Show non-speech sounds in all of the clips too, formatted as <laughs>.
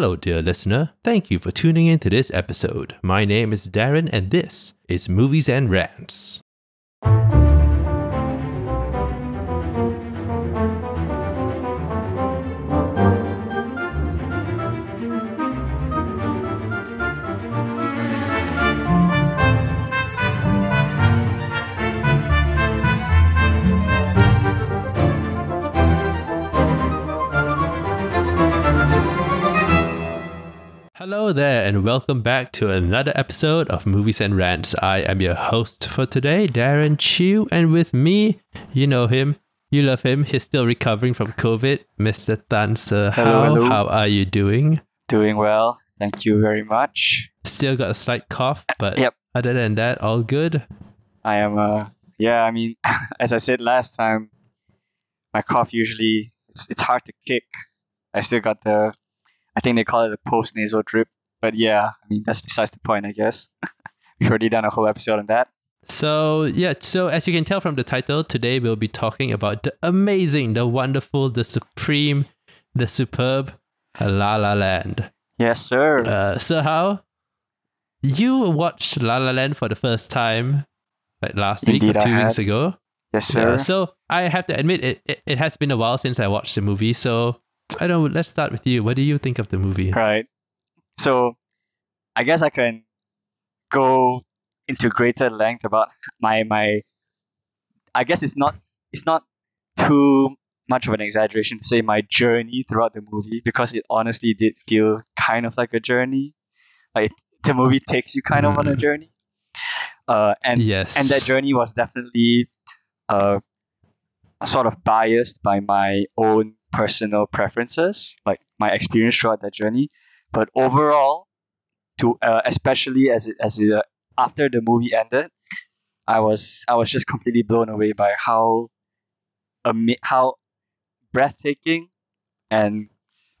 Hello, dear listener. Thank you for tuning in to this episode. My name is Darren, and this is Movies and Rants. Hello there, and welcome back to another episode of Movies and Rants. I am your host for today, Darren Chew, and with me, you know him, you love him. He's still recovering from COVID, Mr. Tan Tse Hello, Hao. hello. How are you doing? Doing well. Thank you very much. Still got a slight cough, but Yep. other than that, all good. I am uh yeah, I mean <laughs> as I said last time, my cough usually it's it's hard to kick. I still got the I think they call it a post nasal drip. But yeah, I mean that's besides the point I guess. <laughs> We've already done a whole episode on that. So, yeah, so as you can tell from the title, today we'll be talking about the amazing, the wonderful, the supreme, the superb La La Land. Yes, sir. Uh, so how you watched La La Land for the first time like last week Indeed, or I two weeks ago? yes, sir. Yeah, so I have to admit it, it, it has been a while since I watched the movie. So I don't know, let's start with you. What do you think of the movie? Right. So I guess I can go into greater length about my my I guess it's not it's not too much of an exaggeration to say my journey throughout the movie because it honestly did feel kind of like a journey. Like the movie takes you kind of on a Mm. journey. Uh and yes. and that journey was definitely uh sort of biased by my own personal preferences like my experience throughout that journey but overall to uh, especially as it as it, uh, after the movie ended i was i was just completely blown away by how ama- how breathtaking and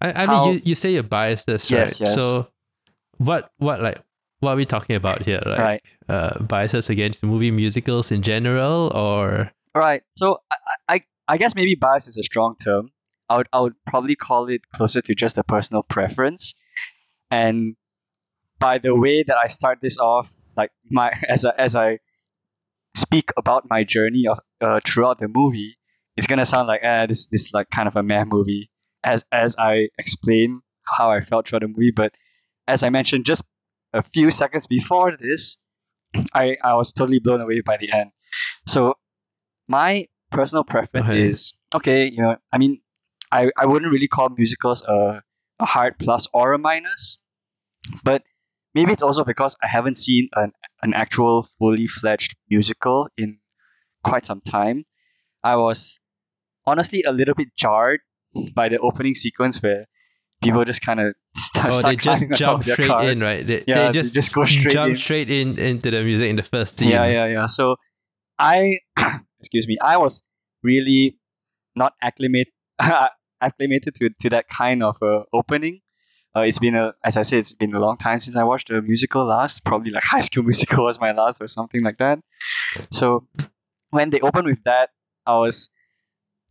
I, I how- mean, you, you say you're biased, that's Yes, right? yes. So what, what, like, what are we talking about here? Like, right uh, biases against movie musicals in general, or Right. So I, I, I guess maybe bias is a strong term. I would, I would probably call it closer to just a personal preference. And by the way that I start this off, like my <laughs> as I, as I speak about my journey of uh, throughout the movie, it's gonna sound like eh, this this like kind of a meh movie. As as I explain how I felt throughout the movie, but as I mentioned just a few seconds before this, <clears throat> I I was totally blown away by the end. So my personal preference Okay. is okay. You know, I mean, I, I wouldn't really call musicals a a hard plus or a minus, but maybe it's also because I haven't seen an an actual fully fledged musical in quite some time. I was honestly a little bit jarred by the opening sequence where people just kind of start, oh, start they just climbing on top jump straight cars. in, right? They, Yeah, they they just, just go straight jump in. straight in into the music in the first scene. Yeah, yeah, yeah. So I, <coughs> excuse me, I was really not acclimate, <laughs> acclimated to, to that kind of uh, opening. Uh, it's been a, as I said, it's been a long time since I watched a musical last. Probably like <laughs> High School Musical was my last or something like that. So when they opened with that, I was,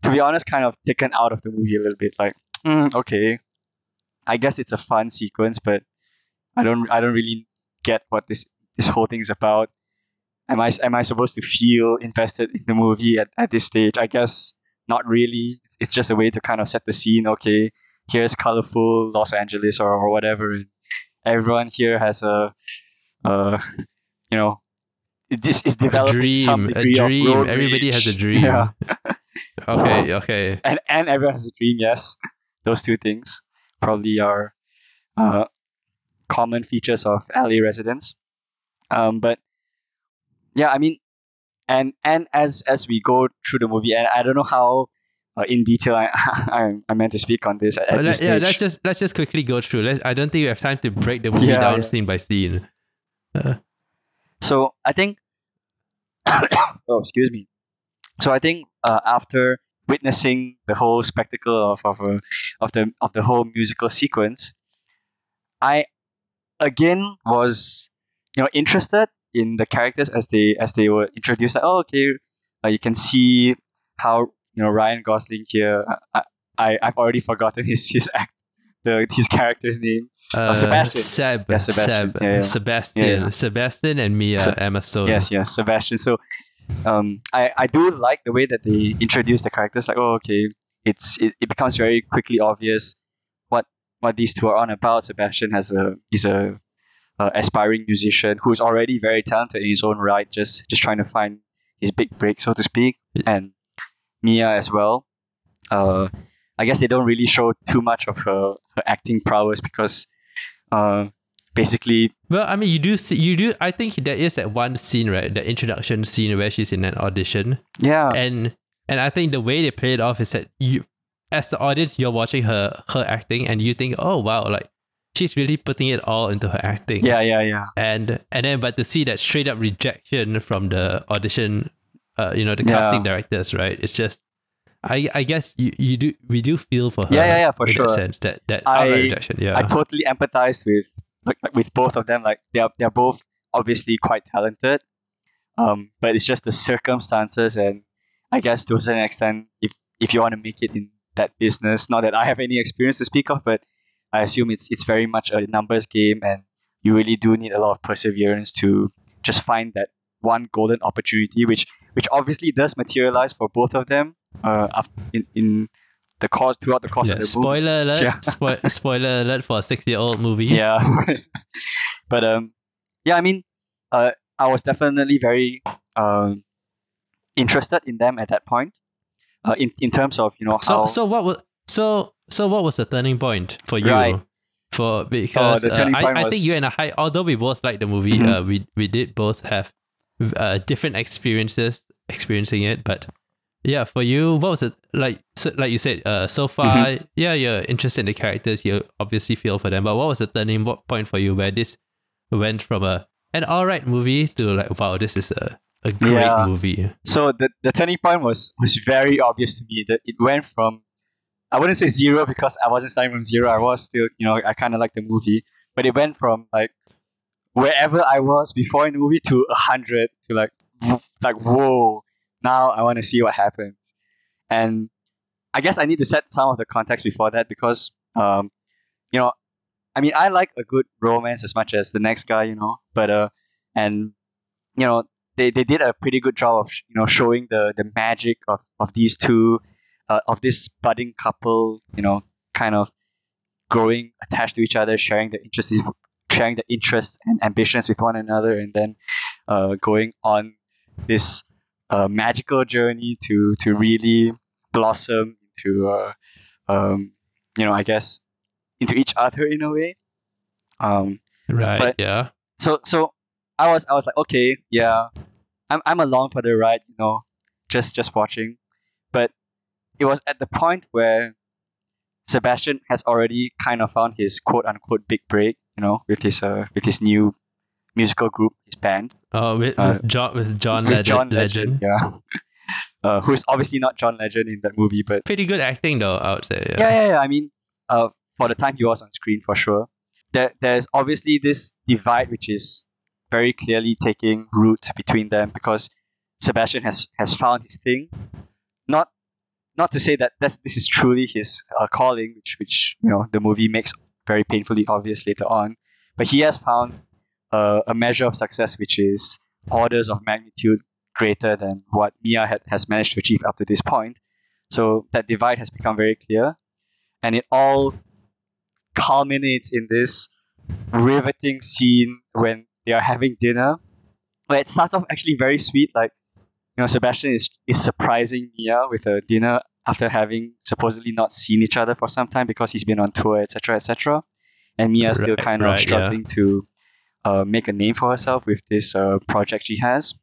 to be honest, kind of taken out of the movie a little bit. Like, mm, okay, I guess it's a fun sequence, but I don't, I don't really get what this this whole thing is about. Am I am I supposed to feel invested in the movie at, at this stage? I guess not really. It's just a way to kind of set the scene. Okay, here's colorful Los Angeles or, or whatever. And everyone here has a, uh, you know, this is A developing some dream, a degree of dream. road Everybody has a <laughs> dream. Yeah, Okay, <laughs> okay. and and everyone has a dream. Yes, those two things probably are uh, common features of LA residents. Um, but yeah, I mean, and and as as we go through the movie, and I don't know how uh, in detail I <laughs> I I meant to speak on this at, at Uh, this yeah, stage. let's just let's just quickly go through. Let, I don't think we have time to break the movie Yeah, down yeah. scene by scene. Uh, So I think, <coughs> oh, excuse me. So I think uh, after witnessing the whole spectacle of of, uh, of the of the whole musical sequence, I again was you know interested in the characters as they as they were introduced. Like, oh, okay, uh, you can see how you know Ryan Gosling here. I, I I've already forgotten <laughs> his his act the his character's name. Uh, Sebastian. Seb, Yeah, Sebastian. Seb, Yeah, yeah. Sebastian, yeah. Sebastian, and Mia Se- Emma Stone. Yes, yes, Sebastian. So, um, I I do like the way that they introduce the characters. Like, oh, okay, it's it, it becomes very quickly obvious what what these two are on about. Sebastian has a is a, uh aspiring musician who's already very talented in his own right, just just trying to find his big break, so to speak. And Mia as well. Uh, I guess they don't really show too much of her, her acting prowess because, uh, basically Well, I mean, you do see, you do. I think there is that one scene, right? The introduction scene where she's in an audition, yeah and and I think the way they play it off is that you, as the audience, you're watching her her acting, and you think, oh wow, like she's really putting it all into her acting. yeah yeah yeah and and then but to see that straight up rejection from the audition uh you know the Yeah. casting directors right it's just i i guess you you do we do feel for her Yeah, yeah, yeah, for sure. that sense that that I- rejection yeah I totally empathize with like with both of them. Like they're they're both obviously quite talented, um, but it's just the circumstances and I guess to a certain extent, if if you want to make it in that business, not that I have any experience to speak of, but I assume it's it's very much a numbers game, and you really do need a lot of perseverance to just find that one golden opportunity, which which obviously does materialize for both of them. Uh, in in the course throughout the course yeah, of the movie. spoiler alert Yeah. <laughs> spo- spoiler alert for a six year old movie yeah <laughs> but um yeah i mean uh i was definitely very um interested in them at that point uh in, in terms of you know so how so what was so so what was the turning point for you Right. for because the uh, turning point I, I think you and I although we both liked the movie Mhm. uh, we we did both have uh, different experiences experiencing it but yeah for you what was it like so, like you said uh, so far Mm-hmm. yeah you're interested in the characters you obviously feel for them but what was the turning point for you where this went from a an alright movie to like wow this is a, a great Yeah. movie so the, the turning point was was very obvious to me that it went from I wouldn't say zero because I wasn't starting from zero. I was still, you know, I kind of liked the movie, but it went from like wherever I was before in the movie to a hundred to like like whoa. Now I want to see what happens, and I guess I need to set some of the context before that because um, you know, I mean I like a good romance as much as the next guy, you know, but uh, and you know they, they did a pretty good job of you know showing the the magic of of these two uh, of this budding couple you know kind of growing attached to each other sharing the interests sharing the interests and ambitions with one another and then uh, going on this uh, magical journey to to really blossom into uh, um, you know I guess into each other in a way. Um, right But- yeah. so so I was I was like okay yeah I'm I'm along for the ride you know just just watching. But it was at the point where Sebastian has already kind of found his quote unquote big break you know with his uh with his new musical group his band oh with, uh, with John with John, with Legend, John Legend. Legend, yeah <laughs> uh, who's obviously not John Legend in that movie but pretty good acting though I would say yeah. yeah, yeah, yeah. I mean, uh, for the time he was on screen, for sure. There, there's obviously this divide which is very clearly taking root between them because Sebastian has has found his thing. Not, not to say that this is truly his uh, calling, which which you know the movie makes very painfully obvious later on. But he has found uh, a measure of success which is orders of magnitude greater than what Mia had, has managed to achieve up to this point. So that divide has become very clear, and it all culminates in this riveting scene when they are having dinner. Where it starts off actually very sweet, like you know, Sebastian is is surprising Mia with a dinner after having supposedly not seen each other for some time because he's been on tour, etc., etc. And Mia still Right, kind of right, yeah. struggling to uh, make a name for herself with this uh, project she has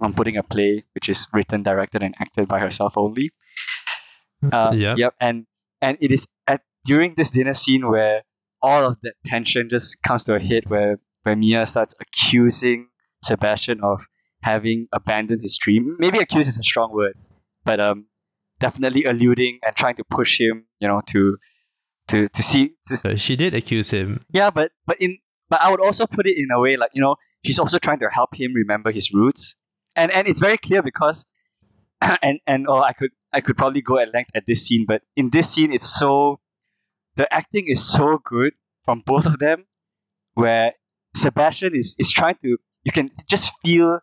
on putting a play which is written, directed, and acted by herself only. Uh, Yeah. Yep. And and it is at during this dinner scene where all of that tension just comes to a head where where Mia starts accusing Sebastian of having abandoned his dream. Maybe accuse is a strong word, but um definitely alluding and trying to push him, you know, to to to see to So she did accuse him yeah, but but in but I would also put it in a way like you know she's also trying to help him remember his roots, and and it's very clear because, <clears throat> and and oh I could I could probably go at length at this scene, but in this scene it's so, the acting is so good from both of them, where Sebastian is is trying to you can just feel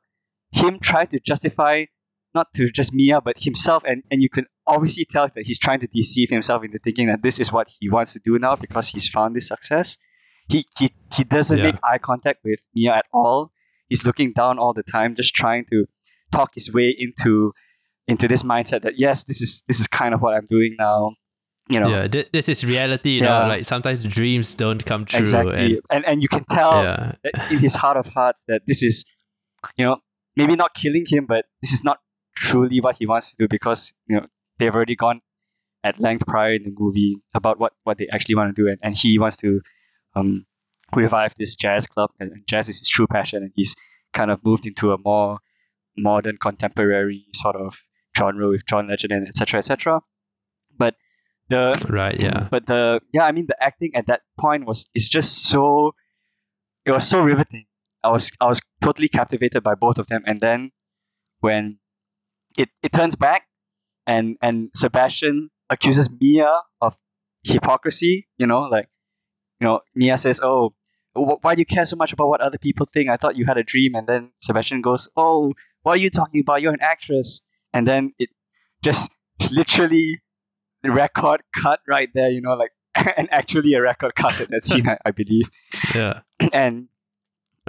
him try to justify not to just Mia ah, but himself and, and you can obviously tell that he's trying to deceive himself into thinking that this is what he wants to do now because he's found this success. He he, he doesn't Yeah. make eye contact with Mia at all. He's looking down all the time, just trying to talk his way into into this mindset that yes, this is this is kind of what I'm doing now. You know, Yeah, thi- this is reality. You Yeah. know, like sometimes dreams don't come true. exactly. And, And, and you can tell yeah, in his heart of hearts that this is, you know, maybe not killing him, but this is not truly what he wants to do because you know they've already gone at length prior in the movie about what what they actually want to do, and, and he wants to um revive this jazz club, and, and jazz is his true passion, and he's kind of moved into a more modern contemporary sort of genre with John Legend and etc. etc. But the right. Yeah. but the yeah, I mean the acting at that point was is just so it was so riveting. I was I was totally captivated by both of them and then when it, it turns back and and Sebastian accuses Mia of hypocrisy, you know, like you know, Mia says, "Oh, wh- why do you care so much about what other people think? I thought you had a dream." And then Sebastian goes, "Oh, what are you talking about? You're an actress." And then it just literally the record cut right there, you know, like <laughs> and actually a record cut at that scene, <laughs> I, I believe. Yeah. And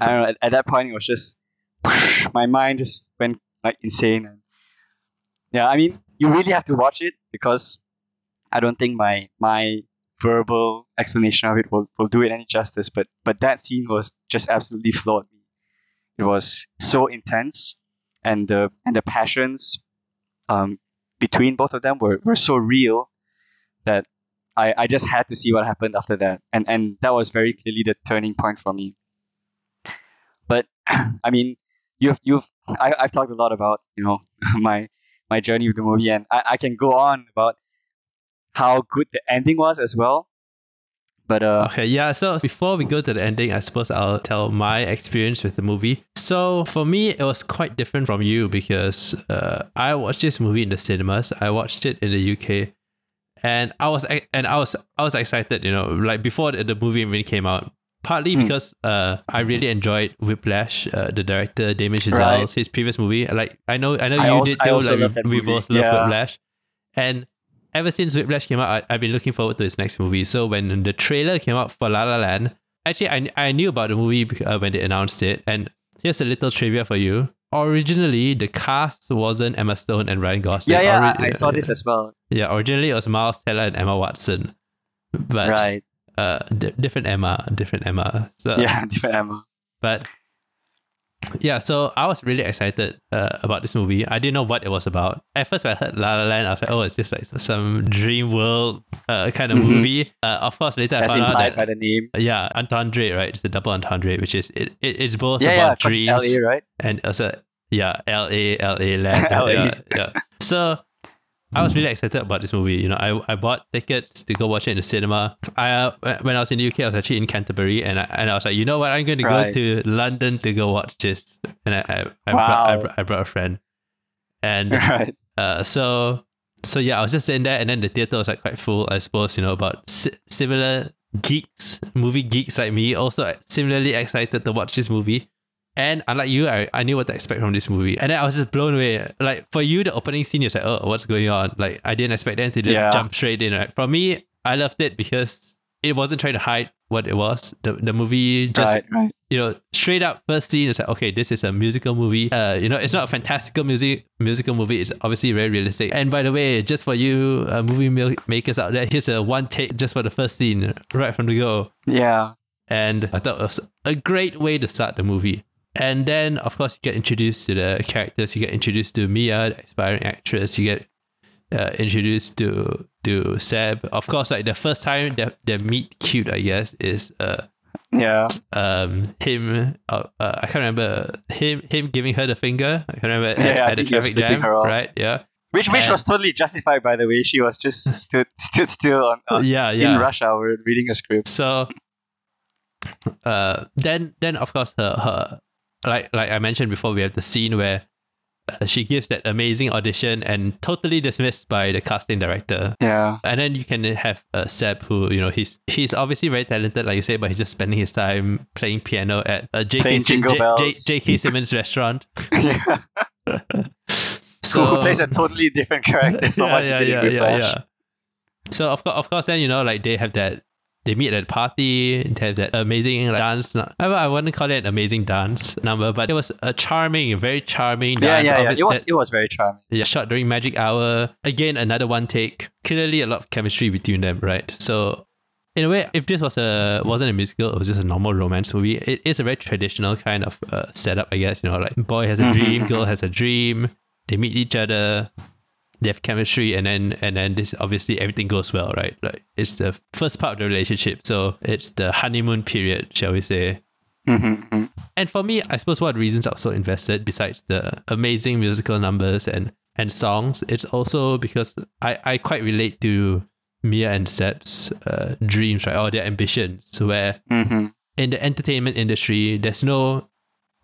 I don't know, at, at that point it was just <laughs> my mind just went like insane and yeah, I mean you really have to watch it because I don't think my my verbal explanation of it will, will do it any justice, but but that scene was just absolutely floored me. It was so intense and the and the passions um between both of them were, were so real that I, I just had to see what happened after that. And and that was very clearly the turning point for me. <clears throat> I mean you've you've I, I've talked a lot about, you know, <laughs> my my journey with the movie and I, I can go on about how good the ending was as well. But uh Okay, yeah. So before we go to the ending, I suppose I'll tell my experience with the movie. So for me, it was quite different from you because uh, I watched this movie in the cinemas. I watched it in the UK, and I was and I was I was excited. You know, like before the, movie really came out. Partly Hmm. because uh, I really enjoyed Whiplash, uh, the director Damien Chazelle, Right. his previous movie. Like I know, I know I you also- did I too. Like that we, we both love Yeah. Whiplash, and ever since Whiplash came out, I, I've been looking forward to his next movie. So when the trailer came out for La La Land, actually I, I knew about the movie uh, when they announced it. And here's a little trivia for you. Originally, the cast wasn't Emma Stone and Ryan Gosling. yeah, yeah, Ori- I, I saw this as well. Yeah, originally it was Miles Teller and Emma Watson, but right. Uh, di- different Emma, different Emma. So, Yeah, <laughs> different Emma. but yeah, so I was really excited uh, about this movie. I didn't know what it was about. At first, when I heard La La Land, I was like, "Oh, it's just like some dream world uh, kind of Mhm. movie." Uh, of course, later I As found out that by the name. yeah, entendre, right? It's the double entendre, which is it, it it's both Yeah, yeah, about 'cause dreams LA, right? and also yeah, L A L A land. <laughs> LA. Yeah, yeah. So I was really excited about this movie. You know, I, I bought tickets to go watch it in the cinema. I uh, when I was in the UK, I was actually in Canterbury, and I, and I was like, you know what, I'm going to go to London to go watch this, and I I, I, brought, I, brought, I brought a friend, and <laughs> right. uh, so so yeah, I was just in there, and then the theater was like quite full. I suppose you know about si- similar geeks, movie geeks like me, also similarly excited to watch this movie. And unlike you, I, I knew what to expect from this movie, and then I was just blown away. Like for you, the opening scene, you're like, oh, what's going on? Like I didn't expect them to just Yeah. jump straight in. Right? For me, I loved it because it wasn't trying to hide what it was. The the movie just right, right. you know, straight up first scene, it's like, okay, this is a musical movie. Uh, you know, it's not a fantastical music musical movie. It's obviously very realistic. And by the way, just for you uh, movie mil- makers out there, <laughs> here's a one take just for the first scene, right from the go. Yeah. And I thought it was a great way to start the movie. And then, of course, you get introduced to the characters. You get introduced to Mia, the aspiring actress. You get uh, introduced to to Seb. Of course, like the first time that they meet cute, I guess, is uh Yeah. um him uh, uh, I can't remember him him giving her the finger. I can't remember at, Yeah, at the think he was traffic jam, her off. right? Yeah, Which which And- was totally justified by the way. She was just <laughs> stood stood still on uh, yeah, in yeah. rush hour reading a script. So, uh, then then of course her her like like I mentioned before, we have the scene where uh, she gives that amazing audition and totally dismissed by the casting director. Yeah. And then you can have uh, Seb, who you know he's he's obviously very talented, like you said, but he's just spending his time playing piano at uh, J.K. Sim- J- J- J.K. <laughs> Simmons restaurant. yeah. <laughs> So Who plays a totally different character what <laughs> he did in Whiplash. So of course, of course, then you know, like they have that. They meet at a party. They have that amazing dance. I, I wouldn't call it an amazing dance number, but it was a charming, very charming Yeah, dance. yeah, yeah. Obvi- It was it was very charming. yeah, shot during magic hour. Again, another one take. Clearly, a lot of chemistry between them, right? So, in a way, if this was a wasn't a musical, it was just a normal romance movie. It is a very traditional kind of uh, setup, I guess. You know, like boy has a Mhm, dream, girl has a dream. They meet each other. They have chemistry, and then and then this obviously everything goes well, right? Like it's the first part of the relationship, so it's the honeymoon period, shall we say? Mm-hmm. And for me, I suppose one of the reasons I was so invested, besides the amazing musical numbers and, and songs, it's also because I, I quite relate to Mia and Seb's uh, dreams, right? Or their ambitions, where Mm-hmm. in the entertainment industry, there's no,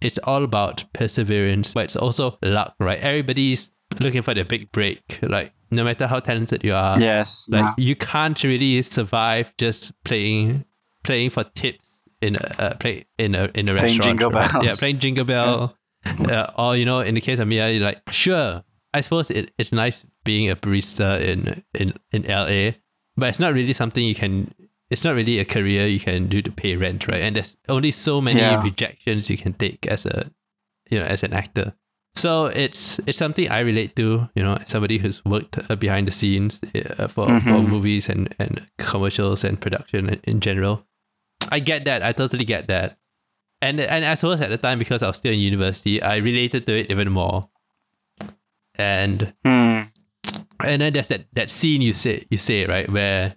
it's all about perseverance, but it's also luck, right? Everybody's looking for the big break. Like, no matter how talented you are, Yes. like yeah. you can't really survive just playing playing for tips in a uh, play in a in a Playing restaurant. Jingle right? Bells. Yeah, playing jingle bell. Uh, or you know, in the case of Mia, you're like, sure. I suppose it, it's nice being a barista in in in LA, but it's not really something you can. It's not really a career you can do to pay rent, right? And there's only so many Yeah. rejections you can take as a, you know, as an actor. So it's it's something I relate to, you know, somebody who's worked uh, behind the scenes uh, for, for Mhm. movies and, and commercials and production in, general. I get that. I totally get that. And and I suppose at the time because I was still in university, I related to it even more. And Hmm. and then there's that, that scene you say you say right where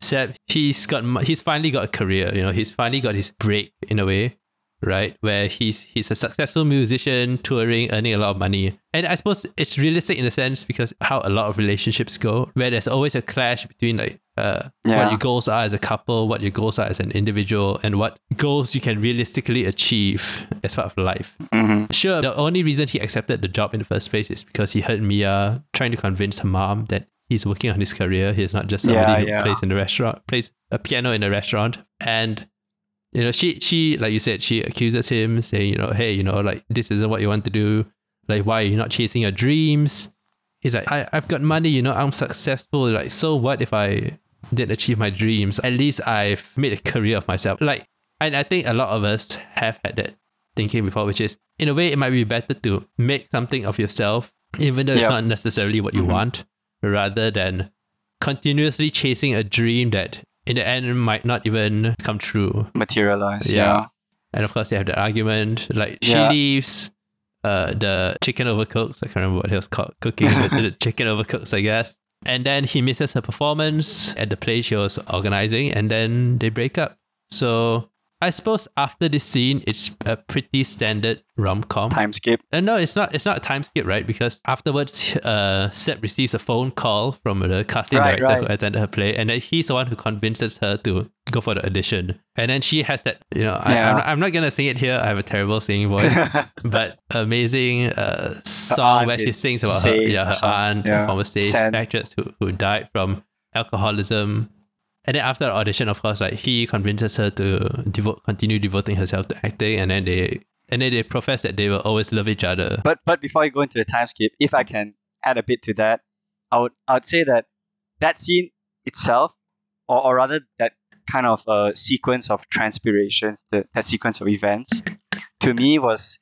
Seb he's got he's finally got a career you know he's finally got his break in a way right where he's he's a successful musician touring earning a lot of money and I suppose it's realistic in a sense because how a lot of relationships go where there's always a clash between like uh Yeah. what your goals are as a couple what your goals are as an individual and what goals you can realistically achieve as part of life Mm-hmm. Sure, the only reason he accepted the job in the first place is because he heard Mia trying to convince her mom that he's working on his career. He's not just somebody Yeah, who plays in the restaurant, plays a piano in a restaurant. And you know, she she like you said, she accuses him, saying, you know, hey, you know, like this isn't what you want to do. Like, why are you not chasing your dreams? He's like, I, I've got money, you know, I'm successful. Like, so what if I didn't achieve my dreams? At least I've made a career of myself. Like, and I think a lot of us have had that thinking before, which is in a way it might be better to make something of yourself, even though it's Yep. not necessarily what you Mhm. want, rather than continuously chasing a dream that in the end might not even come true. Materialize. Yeah. Yeah. And of course they have the argument. Like she Yeah. leaves uh the chicken overcooks. I can't remember what he was called cooking, but the <laughs> chicken overcooks, I guess. And then he misses her performance at the play she was organizing, and then they break up. So I suppose after this scene, it's a pretty standard rom com. Time skip. Uh, no, it's not. It's not a time skip, right? Because afterwards, uh, Seb receives a phone call from the casting Right, director who attended her play, and then he's the one who convinces her to go for the audition. And then she has that, you know, I, Yeah. I'm, not, I'm not gonna sing it here. I have a terrible singing voice, <laughs> but amazing uh, song where she sings about her, yeah, her aunt, Yeah. former stage actress who, who died from alcoholism. And then after the audition, of course, like he convinces her to devote, continue devoting herself to acting, and then they and then they profess that they will always love each other. But but before you go into the time skip, if I can add a bit to that, I would I would say that that scene itself, or, or rather that kind of uh, sequence of transpirations, the, that sequence of events, to me was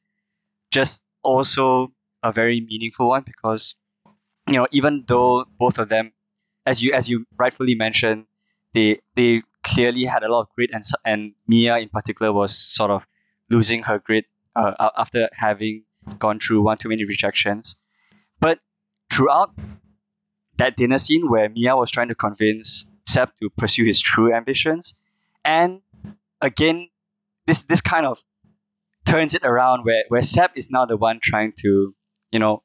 just also a very meaningful one because you know even though both of them, as you as you rightfully mentioned, they they clearly had a lot of grit and and Mia in particular was sort of losing her grit uh, after having gone through one too many rejections. But throughout that dinner scene where Mia was trying to convince Seb to pursue his true ambitions, and again, this this kind of turns it around where where Seb is now the one trying to, you know,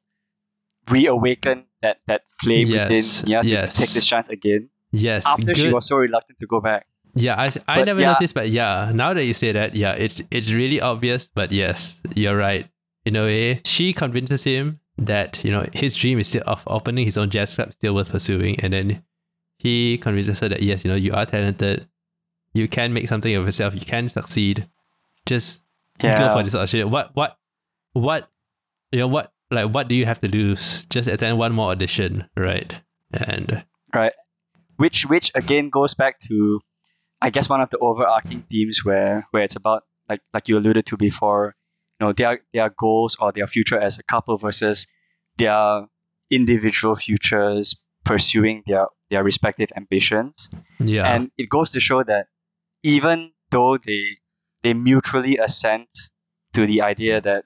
reawaken that that flame Yes, within Mia to, yes. to take this chance again Yes, after she was so reluctant to go back. Yeah, I, I But never yeah. noticed, but yeah, now that you say that, yeah, it's it's really obvious. But yes, you're right. In a way, she convinces him that you know his dream is still of opening his own jazz club still worth pursuing, and then he convinces her that yes, you know you are talented, you can make something of yourself, you can succeed, just Yeah. go for this audition. What what what you know what like what do you have to lose? Just attend one more audition, right? And right which which again goes back to i guess one of the overarching themes where where it's about like like you alluded to before you know their their goals or their future as a couple versus their individual futures pursuing their their respective ambitions. Yeah, and it goes to show that even though they they mutually assent to the idea that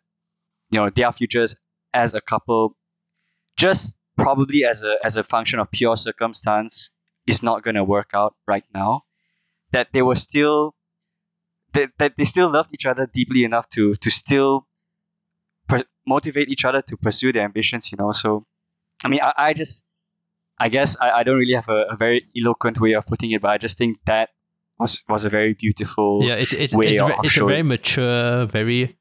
you know their futures as a couple just probably as a as a function of pure circumstance is not going to work out right now that they were still that, that they still loved each other deeply enough to to still per- motivate each other to pursue their ambitions you know so i mean i, I just I guess I, I don't really have a, a very eloquent way of putting it, but I just think that was was a very beautiful yeah, it's it's, it's, ve- it's a very mature, very.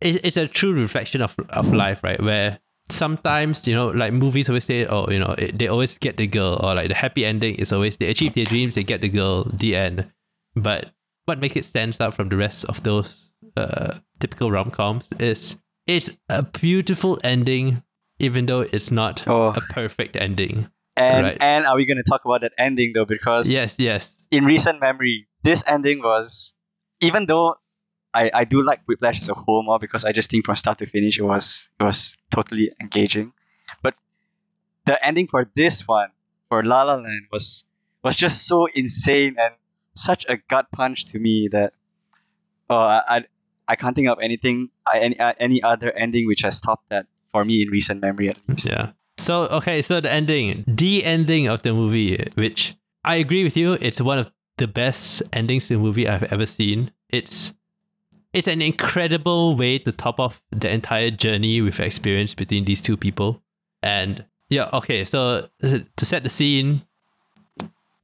It, it's a true reflection of of life, right? Where sometimes you know, like movies always say, oh, you know, it, they always get the girl, or like the happy ending is always they achieve their dreams, they get the girl, the end. But what makes it stands out from the rest of those uh, typical rom coms is it's a beautiful ending, even though it's not Oh. a perfect ending. and right. and are we going to talk about that ending though? Because Yes, yes, in recent memory, this ending was even though I, I do like Whiplash as a whole more because I just think from start to finish it was it was totally engaging. But the ending for this one, for La La Land, was was just so insane and such a gut punch to me that oh I I, can't think of anything any uh, any other ending which has topped that for me in recent memory at least. Yeah. So okay, so the ending, the ending of the movie, which I agree with you, it's one of the best endings to a movie I've ever seen. It's it's an incredible way to top off the entire journey we've experienced between these two people. And yeah, okay, so uh, to set the scene,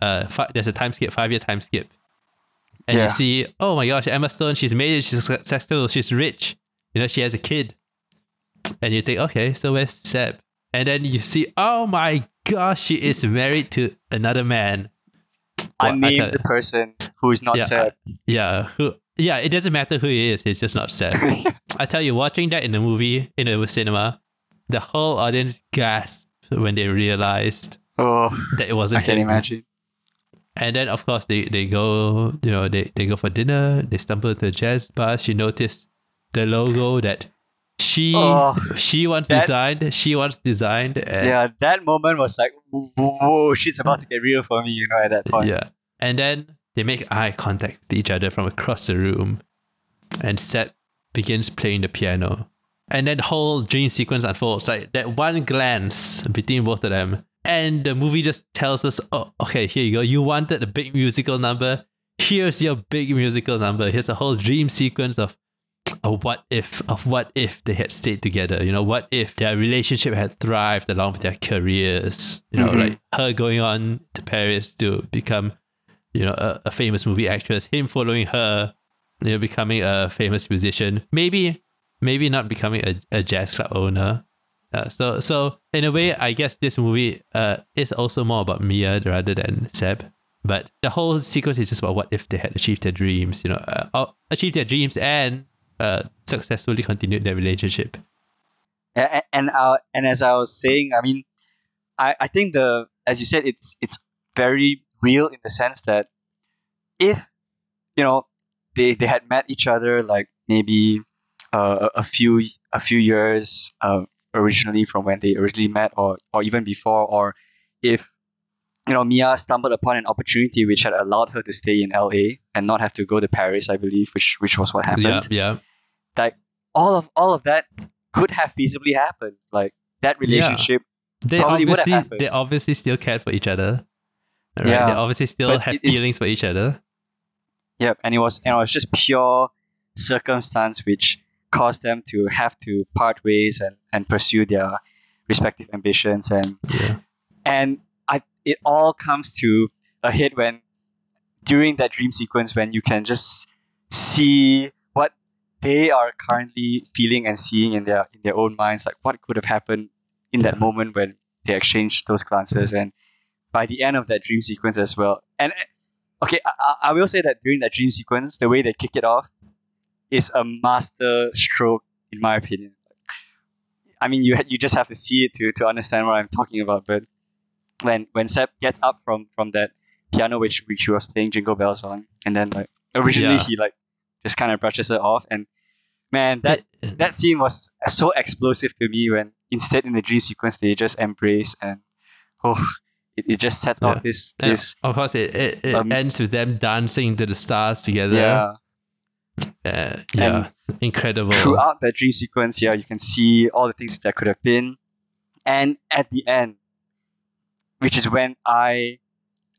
uh, fi- there's a time skip, five year time skip, and Yeah. you see, oh my gosh, Emma Stone, she's made it, she's successful, she's rich, you know, she has a kid, and you think, okay, so where's Seb? And then you see, oh my gosh, she is married to another man. Well, I thought- person who is not Yeah, Seb. Yeah, who? Yeah, it doesn't matter who he is. It's just not Seb. <laughs> I tell you, watching that in the movie in the cinema, the whole audience gasped when they realized oh, that it wasn't I can him. imagine. And then of course they, they go, you know, they, they go for dinner, they stumble to a jazz bar, she noticed the logo that she Oh, she once that- designed, she once designed and yeah, that moment was like, whoa, she's about to get real for me, you know, at that point. Yeah. And then they make eye contact with each other from across the room. And Seb begins playing the piano. And that whole dream sequence unfolds. Like that one glance between both of them. And the movie just tells us, oh, okay, here you go. You wanted a big musical number. Here's your big musical number. Here's a whole dream sequence of a what if of what if they had stayed together. You know, what if their relationship had thrived along with their careers. You know, Mhm. like her going on to Paris to become you know, a, a famous movie actress, him following her, you know, becoming a famous musician, maybe, maybe not becoming a, a jazz club owner. Uh, so, so in a way, I guess this movie uh, is also more about Mia rather than Seb. But the whole sequence is just about what if they had achieved their dreams, you know, uh, achieved their dreams and uh, successfully continued their relationship. A- a- And uh, and as I was saying, I mean, I, I think the as you said, it's it's very real in the sense that if you know they they had met each other like maybe uh, a few a few years uh, originally from when they originally met or or even before or if you know Mia stumbled upon an opportunity which had allowed her to stay in LA and not have to go to Paris I believe which which was what happened Yeah, yeah. like all of all of that could have feasibly happened. Like that relationship. yeah. They Probably would have obviously, happened. they obviously still cared for each other. Right? Yeah, They obviously still but have feelings for each other. Yep, and it was and it was just pure circumstance which caused them to have to part ways and, and pursue their respective ambitions and Yeah. and I it all comes to a head when during that dream sequence when you can just see what they are currently feeling and seeing in their in their own minds like what could have happened in that moment when they exchanged those glances and by the end of that dream sequence as well and okay I, I- I will say that during that dream sequence the way they kick it off is a master stroke in my opinion i mean you you just have to see it to to understand what i'm talking about but when when Seb gets up from from that piano which which he was playing jingle bells on and then like originally Yeah. he like just kind of brushes it off and man that It- that scene was so explosive to me when instead in the dream sequence they just embrace and oh it, it just sets Yeah. off this and this of course, it, it, it um, ends with them dancing to the stars together. yeah Uh, yeah. Incredible. throughout that dream sequence yeah you can see all the things that could have been and at the end which is when i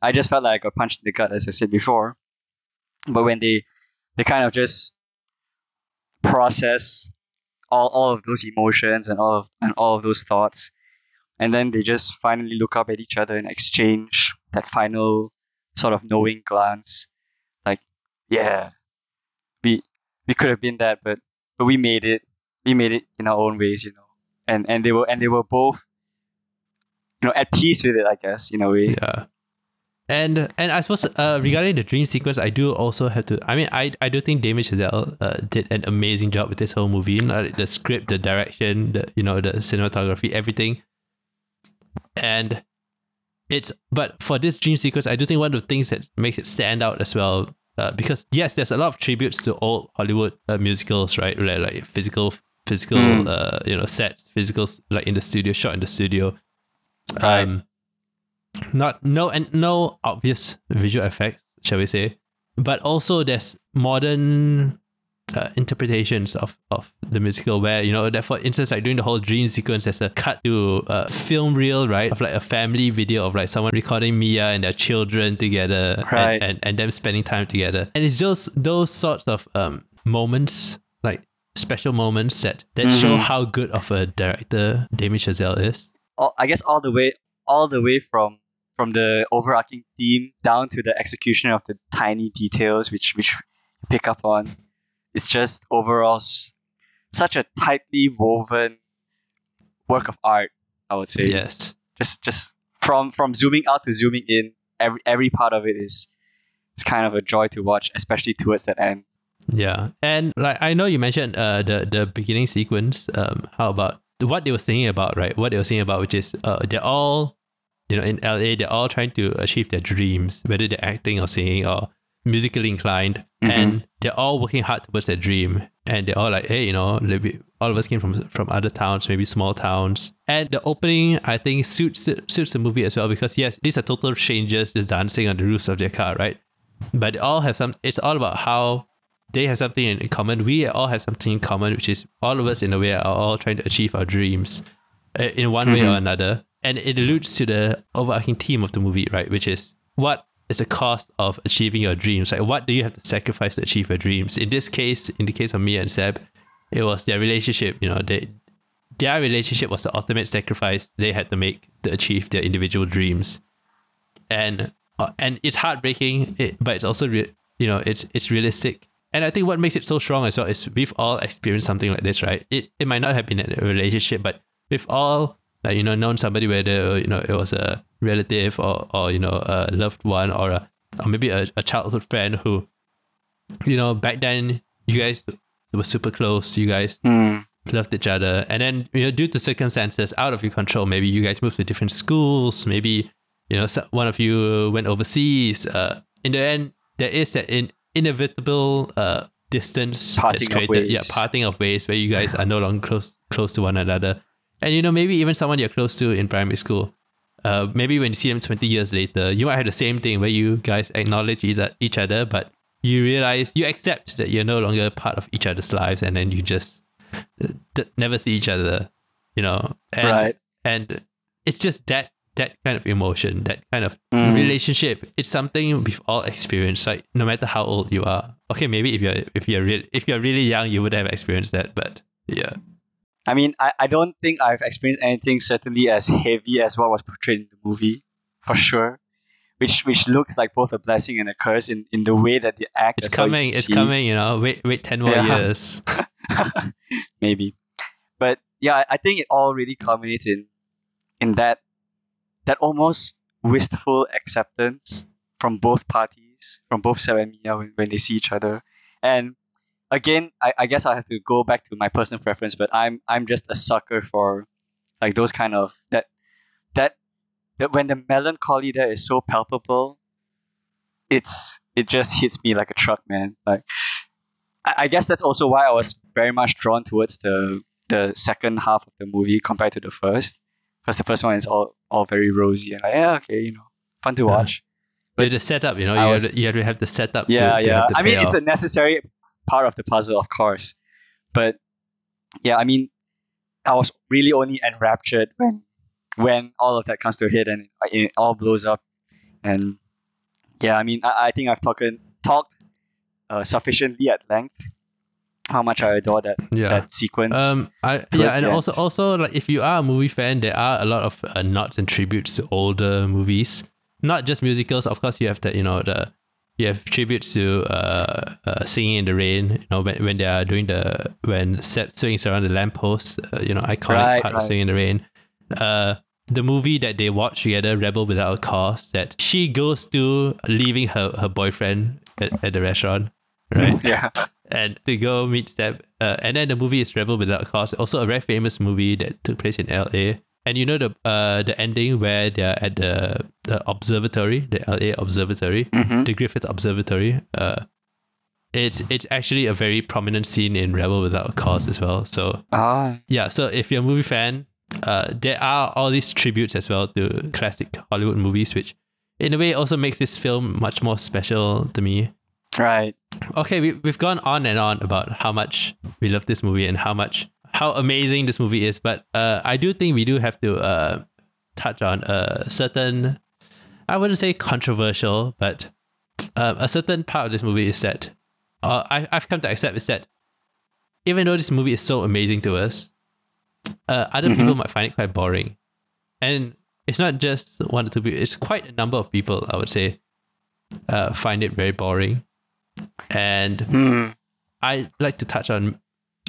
i just felt like i got punched in the gut as i said before but when they they kind of just process all, all of those emotions and all of and all of those thoughts and then they just finally look up at each other and exchange that final sort of knowing glance like yeah we we could have been that but but we made it we made it in our own ways you know and and they were and they were both you know at peace with it i guess in a way Yeah. And and I suppose uh, regarding the dream sequence, I do also have to. I mean, I I do think Damien Chazelle uh, did an amazing job with this whole movie. You know, the script, the direction, the you know the cinematography, everything. And it's but for this dream sequence, I do think one of the things that makes it stand out as well, uh, because yes, there's a lot of tributes to old Hollywood uh, musicals, right? Like, like physical physical Mm. uh you know sets, physical like in the studio, shot in the studio. Right. Um, not no and no obvious visual effects, shall we say? But also there's modern uh, interpretations of, of the musical where you know that for instance like during the whole dream sequence there's a cut to a film reel right of like a family video of like someone recording Mia and their children together and- Right. and, and, them spending time together and it's just those sorts of um moments like special moments that that show Mhm. how good of a director Damien Chazelle is all, I guess all the way all the way from from the overarching theme down to the execution of the tiny details which which pick up on. It's just overall s- such a tightly woven work of art. I would say. yes Just just from from zooming out to zooming in, every every part of it is it's kind of a joy to watch, especially towards that end. Yeah, and like I know you mentioned uh the the beginning sequence. Um, how about what they were singing about, right? What they were singing about, which is uh they're all, you know, in LA, they're all trying to achieve their dreams, whether they're acting or singing or musically inclined, Mhm. and they're all working hard towards their dream. And they're all like, hey, you know, maybe all of us came from from other towns, maybe small towns. And the opening, I think, suits suits the movie as well because yes, these are total strangers just dancing on the roofs of their car, right? But they all have some. It's all about how they have something in common. We all have something in common, which is all of us in a way are all trying to achieve our dreams uh, in one way or Mhm. another. And it alludes to the overarching theme of the movie, right? Which is what is the cost of achieving your dreams? Like, what do you have to sacrifice to achieve your dreams? In this case, in the case of Mia and Seb, it was their relationship. You know, they their relationship was the ultimate sacrifice they had to make to achieve their individual dreams, and uh, and it's heartbreaking, it, but it's also re- you know it's it's realistic. And I think what makes it so strong as well is we've all experienced something like this, right? It it might not have been a relationship, but we've all like you know known somebody whether you know it was a relative or or you know a loved one or a or maybe a, a childhood friend who you know back then you guys were super close, you guys Hmm. loved each other. And then you know due to circumstances out of your control maybe you guys moved to different schools maybe you know one of you went overseas. Uh in the end there is that in, inevitable uh distance Parting that's created yeah parting of ways where you guys are no longer close close to one another and you know maybe even someone you're close to in primary school uh maybe when you see them 20 years later you might have the same thing where you guys acknowledge each each other but you realize you accept that you're no longer part of each other's lives and then you just d- never see each other, you know, and right. and it's just that that kind of emotion, that kind of Mm. relationship. It's something we've all experienced. Like no matter how old you are. Okay, maybe if you're if you're real if you're really young, you would have experienced that. But yeah, I mean, I, I don't think I've experienced anything certainly as heavy as what was portrayed in the movie, for sure. which which looks like both a blessing and a curse in, in the way that the act. It's That's how you coming. It's see. coming. You know, wait, wait, ten more Yeah. years. <laughs> <laughs> maybe but yeah I- think it all really culminates in in that that almost wistful acceptance from both parties from both Seb and Mia when, when they see each other and again I, I guess i have to go back to my personal preference but i'm i'm just a sucker for like those kind of that that that when the melancholy there is so palpable it's it just hits me like a truck man like I I guess that's also why I was very much drawn towards the the second half of the movie compared to the first, because the first one is all all very rosy and like yeah okay you know fun to Yeah. watch. But the setup, you know, I you, was- have to, you have to have the setup. Yeah to, to yeah. the I mean it's a necessary part of the puzzle of course, but yeah I mean I was really only enraptured when when all of that comes to a head and it, it all blows up and yeah I mean I, I think I've talked talked uh, sufficiently at length how much I adore that yeah. that sequence. Um, I yeah, and the end. also also like if you are a movie fan, there are a lot of uh, nods and tributes to older movies, not just musicals. Of course, you have the you know the you have tributes to uh, uh Singing in the Rain. You know when, when they are doing the when Seb swings around the lamppost. Uh, you know iconic Right, part of. Singing in the Rain. Uh, the movie that they watch together, Rebel Without a Cause, that she goes to leaving her her boyfriend at, at the restaurant, <laughs> right? yeah. and to go meet Seb. Uh, and then the movie is Rebel Without a Cause, also a very famous movie that took place in LA. And you know the uh the ending where they're at the, the observatory, the LA observatory, Mm-hmm. the Griffith Observatory. Uh, it's it's actually a very prominent scene in Rebel Without a Cause as well. So Ah, yeah, so if you're a movie fan, uh, there are all these tributes as well to classic Hollywood movies, which in a way also makes this film much more special to me right. okay we, we've gone on and on about how much we love this movie and how much how amazing this movie is but uh, i do think we do have to uh, touch on a certain i wouldn't say controversial but uh, a certain part of this movie is that uh, I, i've come to accept is that even though this movie is so amazing to us uh, other Mhm. people might find it quite boring and it's not just one or two people it's quite a number of people i would say uh, find it very boring and Hmm. I'd like to touch on,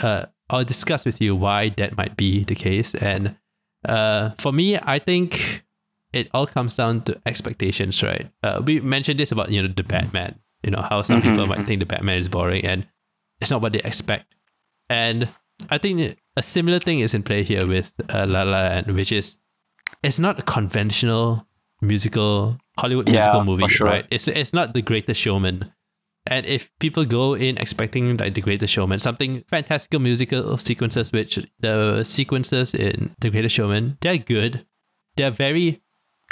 uh, I'll discuss with you why that might be the case. And uh, for me, I think it all comes down to expectations, right? Uh, we mentioned this about, you know, the Batman, you know, how some people Mhm, might mhm. think the Batman is boring and it's not what they expect. And I think a similar thing is in play here with uh, La La Land, which is it's not a conventional musical Hollywood Yeah, musical movie, sure. right? It's it's not the greatest showman. And if people go in expecting like the greatest showman, something fantastical musical sequences, which the sequences in the greatest showman, they're good. They're very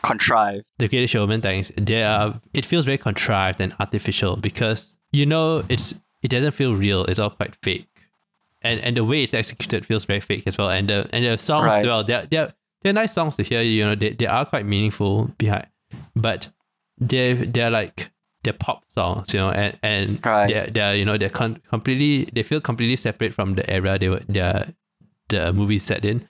Contrived. the greatest showman things. They are it feels very contrived and artificial because you know it's it doesn't feel real. It's all quite fake. And and the way it's executed feels very fake as well. And the and the songs Right. as well, they're they're they're nice songs to hear, you know, they, they are quite meaningful behind but they they're like they're pop songs, you know, and, and Right. they're they're you know they're con- completely they feel completely separate from the era they were they're the movie set in,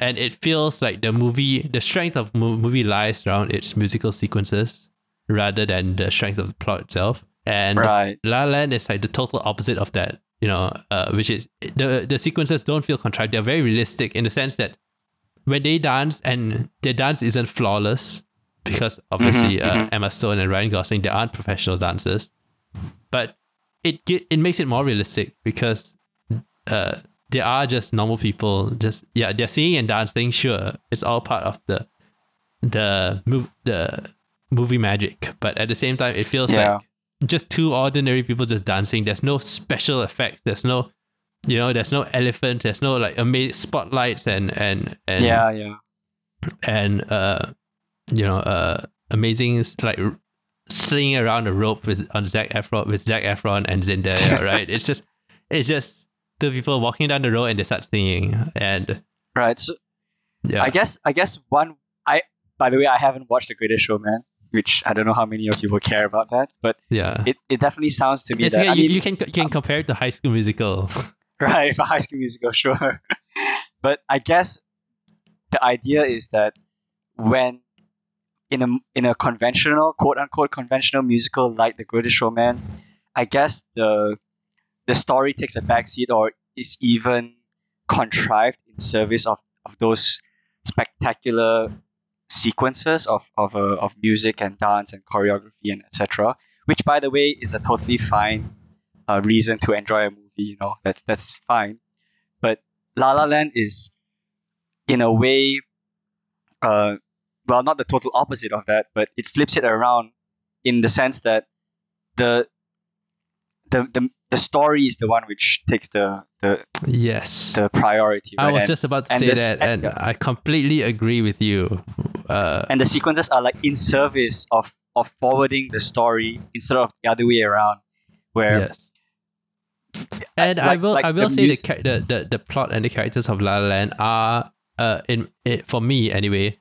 and it feels like the movie the strength of mo- movie lies around its musical sequences rather than the strength of the plot itself. And Right. La La Land is like the total opposite of that, you know, uh, which is the the sequences don't feel contrived. They're very realistic in the sense that when they dance and their dance isn't flawless because obviously Mhm, uh, mhm. Emma Stone and Ryan Gosling they aren't professional dancers, but it it makes it more realistic because uh, they are just normal people. Just yeah, they're singing and dancing. Sure, it's all part of the the move the movie magic, but at the same time, it feels Yeah. like just two ordinary people just dancing. There's no special effects. There's no, you know, there's no elephant. There's no like amazing spotlights and and and Yeah, yeah. and uh, you know, uh, amazing like slinging around the rope with on Zac Efron with Zac Efron and Zendaya. <laughs> right? It's just it's just two people walking down the road and they start singing and Right. So yeah. I guess I guess one I by the way I haven't watched The Greatest Showman, which I don't know how many of you will care about that, but yeah. it, it definitely sounds to me It's that okay, I you, mean, you can you can compare it to High School Musical. <laughs> right <laughs> for High School Musical, sure. but I guess the idea is that when in a in a conventional quote unquote conventional musical like The Greatest Showman, I guess the the story takes a backseat or is even contrived in service of, of those spectacular sequences of of, uh, of music and dance and choreography and etc. Which, by the way, is a totally fine uh, reason to enjoy a movie. You know that's that's fine. But La La Land is, in a way, uh, well, not the total opposite of that, but it flips it around in the sense that the the the, the story is the one which takes the the yes the priority. I was and, just about to say that, and. I completely agree with you. Uh, and the sequences are like in service of of forwarding the story instead of the other way around, where yes. And I will, like I will the say the, the the the plot and the characters of La La Land are, uh, in it, for me anyway,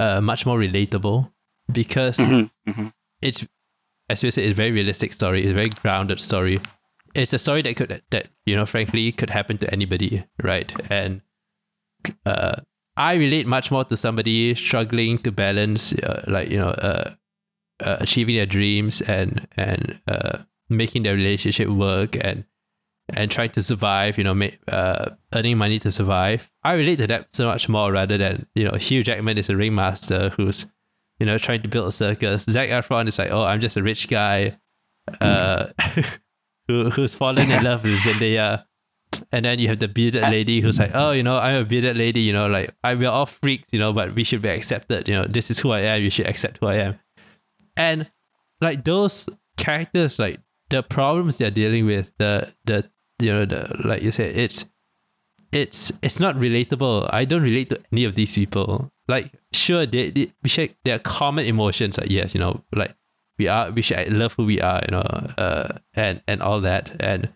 uh, much more relatable because Mhm, mhm. it's, as you said, it's a very realistic story. It's a very grounded story. It's a story that could that you know, frankly, could happen to anybody, right? And uh, I relate much more to somebody struggling to balance, uh, like you know, uh, uh, achieving their dreams and and uh, making their relationship work and and trying to survive. You know, make, uh, earning money to survive. I relate to that so much more rather than you know, Hugh Jackman is a ringmaster who's you know trying to build a circus. Zac Efron is like, oh, I'm just a rich guy, uh, <laughs> who who's fallen in love with Zendaya. And then you have the bearded lady who's like, oh, you know, I'm a bearded lady, you know, like I we're all freaks, you know, but we should be accepted, you know, this is who I am, you should accept who I am. And like those characters, like the problems they're dealing with, the the you know, the like you said, it's it's it's not relatable. I don't relate to any of these people. Like, sure, they, they we share their common emotions. Like, yes, you know, like we are, we should love who we are, you know, uh, and and all that, and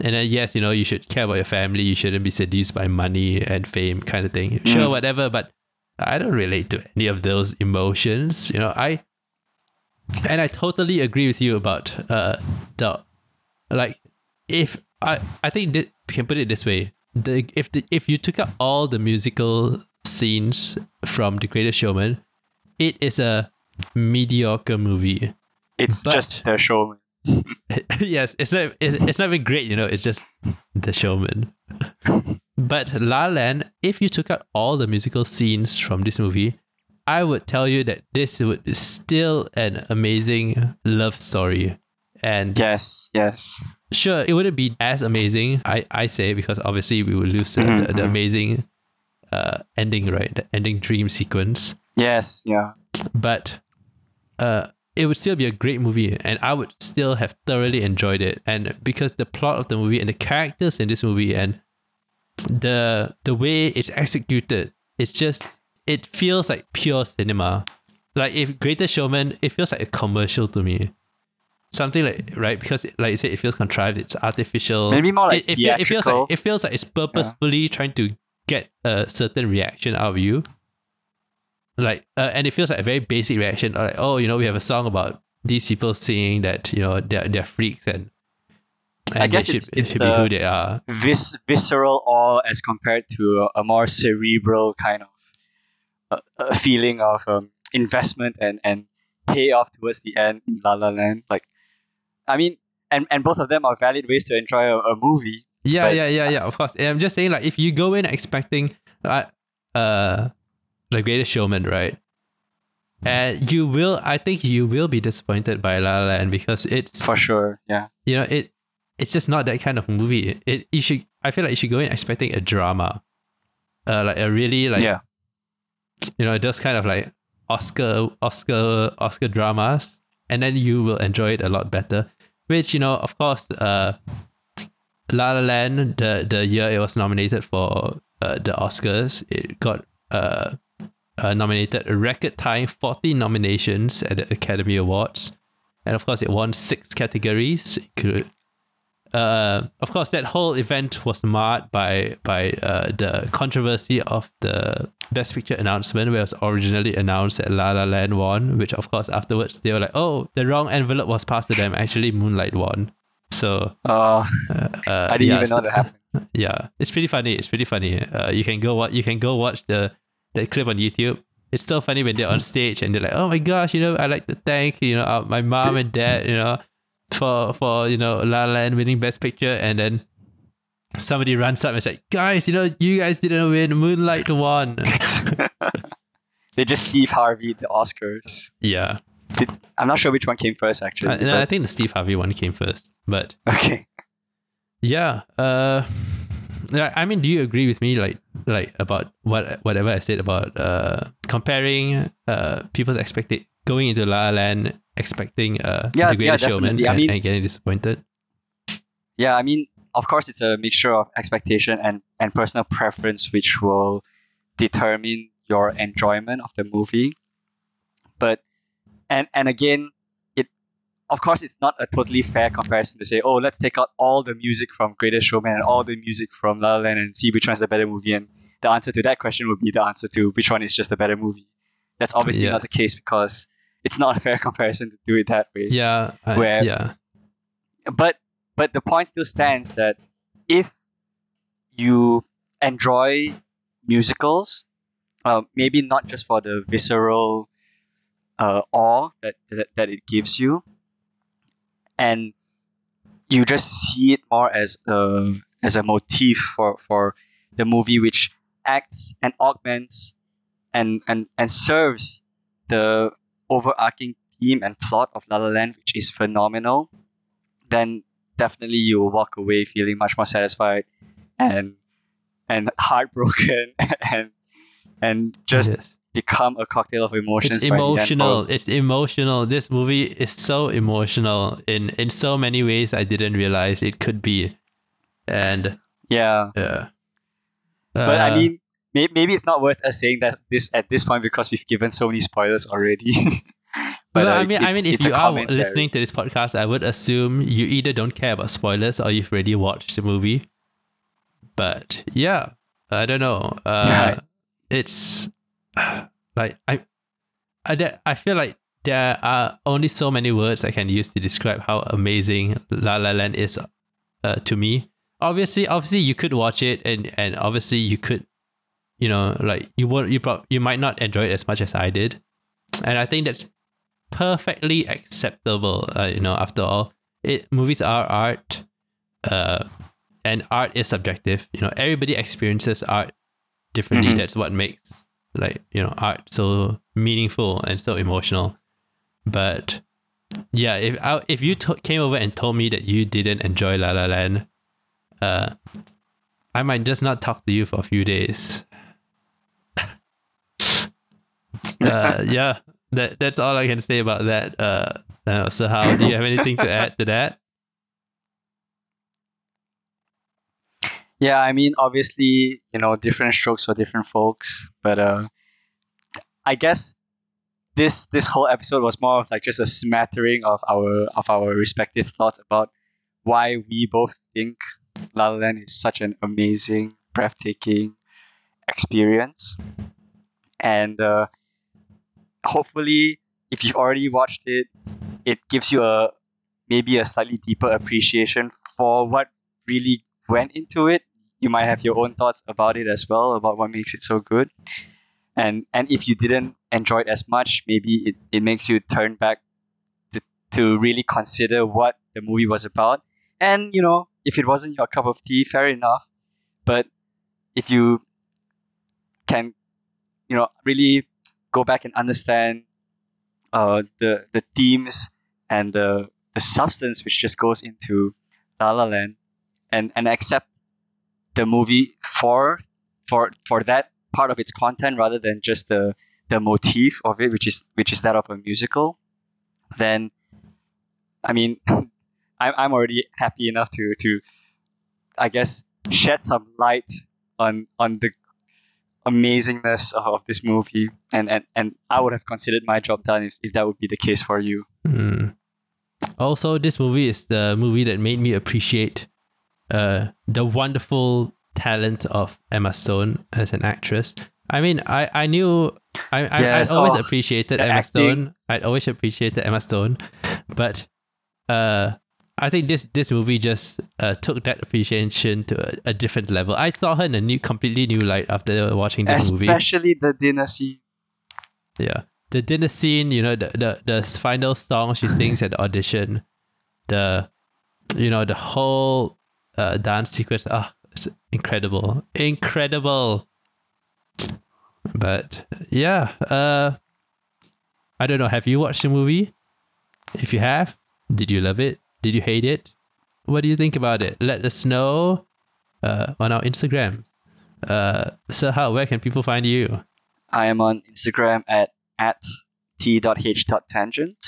and then yes, you know, you should care about your family. You shouldn't be seduced by money and fame, kind of thing. Sure, Mm. whatever, but I don't relate to any of those emotions. You know, I and I totally agree with you about uh the like if I I think that we can put it this way the if the if you took out all the musical scenes from The Greatest Showman, it is a mediocre movie. it's But- just the showman. <laughs> yes, it's not it's, it's not even great, you know. It's just The Showman. <laughs> but La La Land, if you took out all the musical scenes from this movie, I would tell you that this would still an amazing love story. And Yes, yes. sure, it wouldn't be as amazing, I, I say, because obviously we would lose the, Mhm, the, the mhm. amazing uh, ending, right? The ending dream sequence. Yes, yeah. But uh, it would still be a great movie, and I would still have thoroughly enjoyed it. And because the plot of the movie and the characters in this movie and the the way it's executed, it's just it feels like pure cinema. Like if Greatest Showman, it feels like a commercial to me. Something like right because like I said, it feels contrived. It's artificial. Maybe more like it, it, it feels like it feels like it's purposefully trying to get a certain reaction out of you. Like uh, and it feels like a very basic reaction. Like oh, you know, we have a song about these people saying that you know they're they're freaks and. and I guess it's- should, it's should be who they are. Vis- visceral awe as compared to a, a more cerebral kind of uh, a feeling of um, investment and, and payoff towards the end in La La Land. Like, I mean, and, and both of them are valid ways to enjoy a, a movie. Yeah, But- yeah, yeah, yeah. Of course. And I'm just saying, like, if you go in expecting, like, uh, the Greatest Showman, right? And you will, I think you will be disappointed by La La Land because it's, For sure, yeah. you know, it, it's just not that kind of movie. It, you should, I feel like you should go in expecting a drama, uh, like a really like, yeah. you know, those kind of like Oscar, Oscar, Oscar dramas, and then you will enjoy it a lot better. Which you know, of course, uh, La La Land, the the year it was nominated for uh, the Oscars, it got uh, uh nominated a record time forty nominations at the Academy Awards, and of course, it won six categories. Uh, of course, that whole event was marred by by uh, the controversy of the Best Picture announcement, where it was originally announced that La La Land won, which of course afterwards they were like, "Oh, the wrong envelope was passed to them." Actually, Moonlight won. So Uh, uh, I didn't yeah, even know that happened. <laughs> Yeah, it's pretty funny. It's pretty funny. Uh, you can go what you can go watch the that clip on YouTube. it's so funny when they're on stage and they're like, "Oh my gosh, you know, I like to thank you know uh, my mom and dad, you know, for for you know La La Land winning Best Picture," and then somebody runs up and say, "Guys, you know, you guys didn't win. Moonlight won." <laughs> they just Steve Harvey the Oscars. yeah, Did, I'm not sure which one came first actually. I, no, I think the Steve Harvey one came first, but okay. yeah, uh, I mean, do you agree with me, like, like about what whatever I said about uh comparing uh people's expected going into La La Land expecting uh Yeah, the Greatest yeah, Showman definitely. I and, mean- and getting disappointed. Yeah, I mean, of course, it's a mixture of expectation and, and personal preference, which will determine your enjoyment of the movie. But and and again, it of course it's not a totally fair comparison to say, oh, let's take out all the music from Greatest Showman and all the music from La La Land and see which one's the better movie. And the answer to that question would be the answer to which one is just a better movie. That's obviously Yeah. not the case because it's not a fair <laughs> comparison to do it that way. Yeah, I- Where- yeah, but but the point still stands that if you enjoy musicals, uh, maybe not just for the visceral uh, awe that, that that it gives you, and you just see it more as a as a motif for for the movie, which acts and augments and and and serves the overarching theme and plot of La La Land, which is phenomenal, then definitely you will walk away feeling much more satisfied and and heartbroken <laughs> and and just yes. become a cocktail of emotions. It's by the end. emotional. For- It's emotional. This movie is so emotional in in so many ways I didn't realize it could be, and yeah, yeah. but I Uh, mean, may- maybe it's not worth us saying that this at this point because we've given so many spoilers already. <laughs> But uh, I mean, I mean, if you are listening to this podcast, I would assume you either don't care about spoilers or you've already watched the movie. But yeah, I don't know. Uh, Right. It's <sighs> like I, I, I feel like there are only so many words I can use to describe how amazing La La Land is uh, to me. Obviously, obviously, you could watch it, and and obviously you could, you know, like you won't, you prob- you might not enjoy it as much as I did, and I think that's perfectly acceptable. Uh, you know, after all, it movies are art, uh, and art is subjective. You know, everybody experiences art differently. Mhm. That's what makes like you know art so meaningful and so emotional. But yeah, if I, if you to- came over and told me that you didn't enjoy La La Land, uh, I might just not talk to you for a few days. Uh, yeah, that that's all I can say about that. Uh, uh, so how do you have anything to add to that? Yeah, I mean, obviously, you know, different strokes for different folks, but uh, I guess this this whole episode was more of like just a smattering of our of our respective thoughts about why we both think La La Land is such an amazing, breathtaking experience, and uh, hopefully, if you've already watched it, it gives you a maybe a slightly deeper appreciation for what really went into it. You might have your own thoughts about it as well about what makes it so good. And and if you didn't enjoy it as much maybe it, it makes you turn back to, to really consider what the movie was about. And you know if it wasn't your cup of tea fair enough. But if you can you know really go back and understand uh the the themes and the the substance which just goes into La La Land and and accept the movie for for for that part of its content rather than just the the motif of it which is which is that of a musical then i mean <laughs> i'm, I'm already happy enough to to i guess shed some light on on the amazingness of, of this movie and, and and i would have considered my job done if, if that would be the case for you Hmm. Also, this movie is the movie that made me appreciate uh, the wonderful talent of Emma Stone as an actress. I mean, I, I knew I I Yes, I'd always oh, appreciated Emma acting. Stone. I'd always appreciated Emma Stone, but uh, I think this this movie just uh, took that appreciation to a, a different level. I saw her in a new, completely new light after watching this movie. especially the dinner scene Yeah. The dinner scene, you know, the, the, the final song she sings at the audition, the, you know, the whole uh, dance sequence. Ah, it's incredible. Incredible. But yeah, uh, I don't know. Have you watched the movie? If you have, did you love it? Did you hate it? What do you think about it? Let us know uh, on our Instagram. Uh, so how where can people find you? I am on Instagram at at t.h.tangent.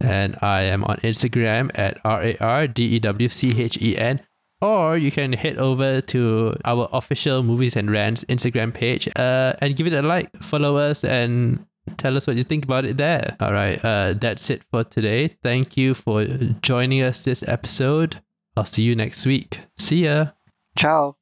And I am on Instagram at R A R D E W C H E N. Or you can head over to our official Movies and Rants Instagram page uh, and give it a like, follow us, and tell us what you think about it there. All right, uh, that's it for today. Thank you for joining us this episode. I'll see you next week. See ya. Ciao.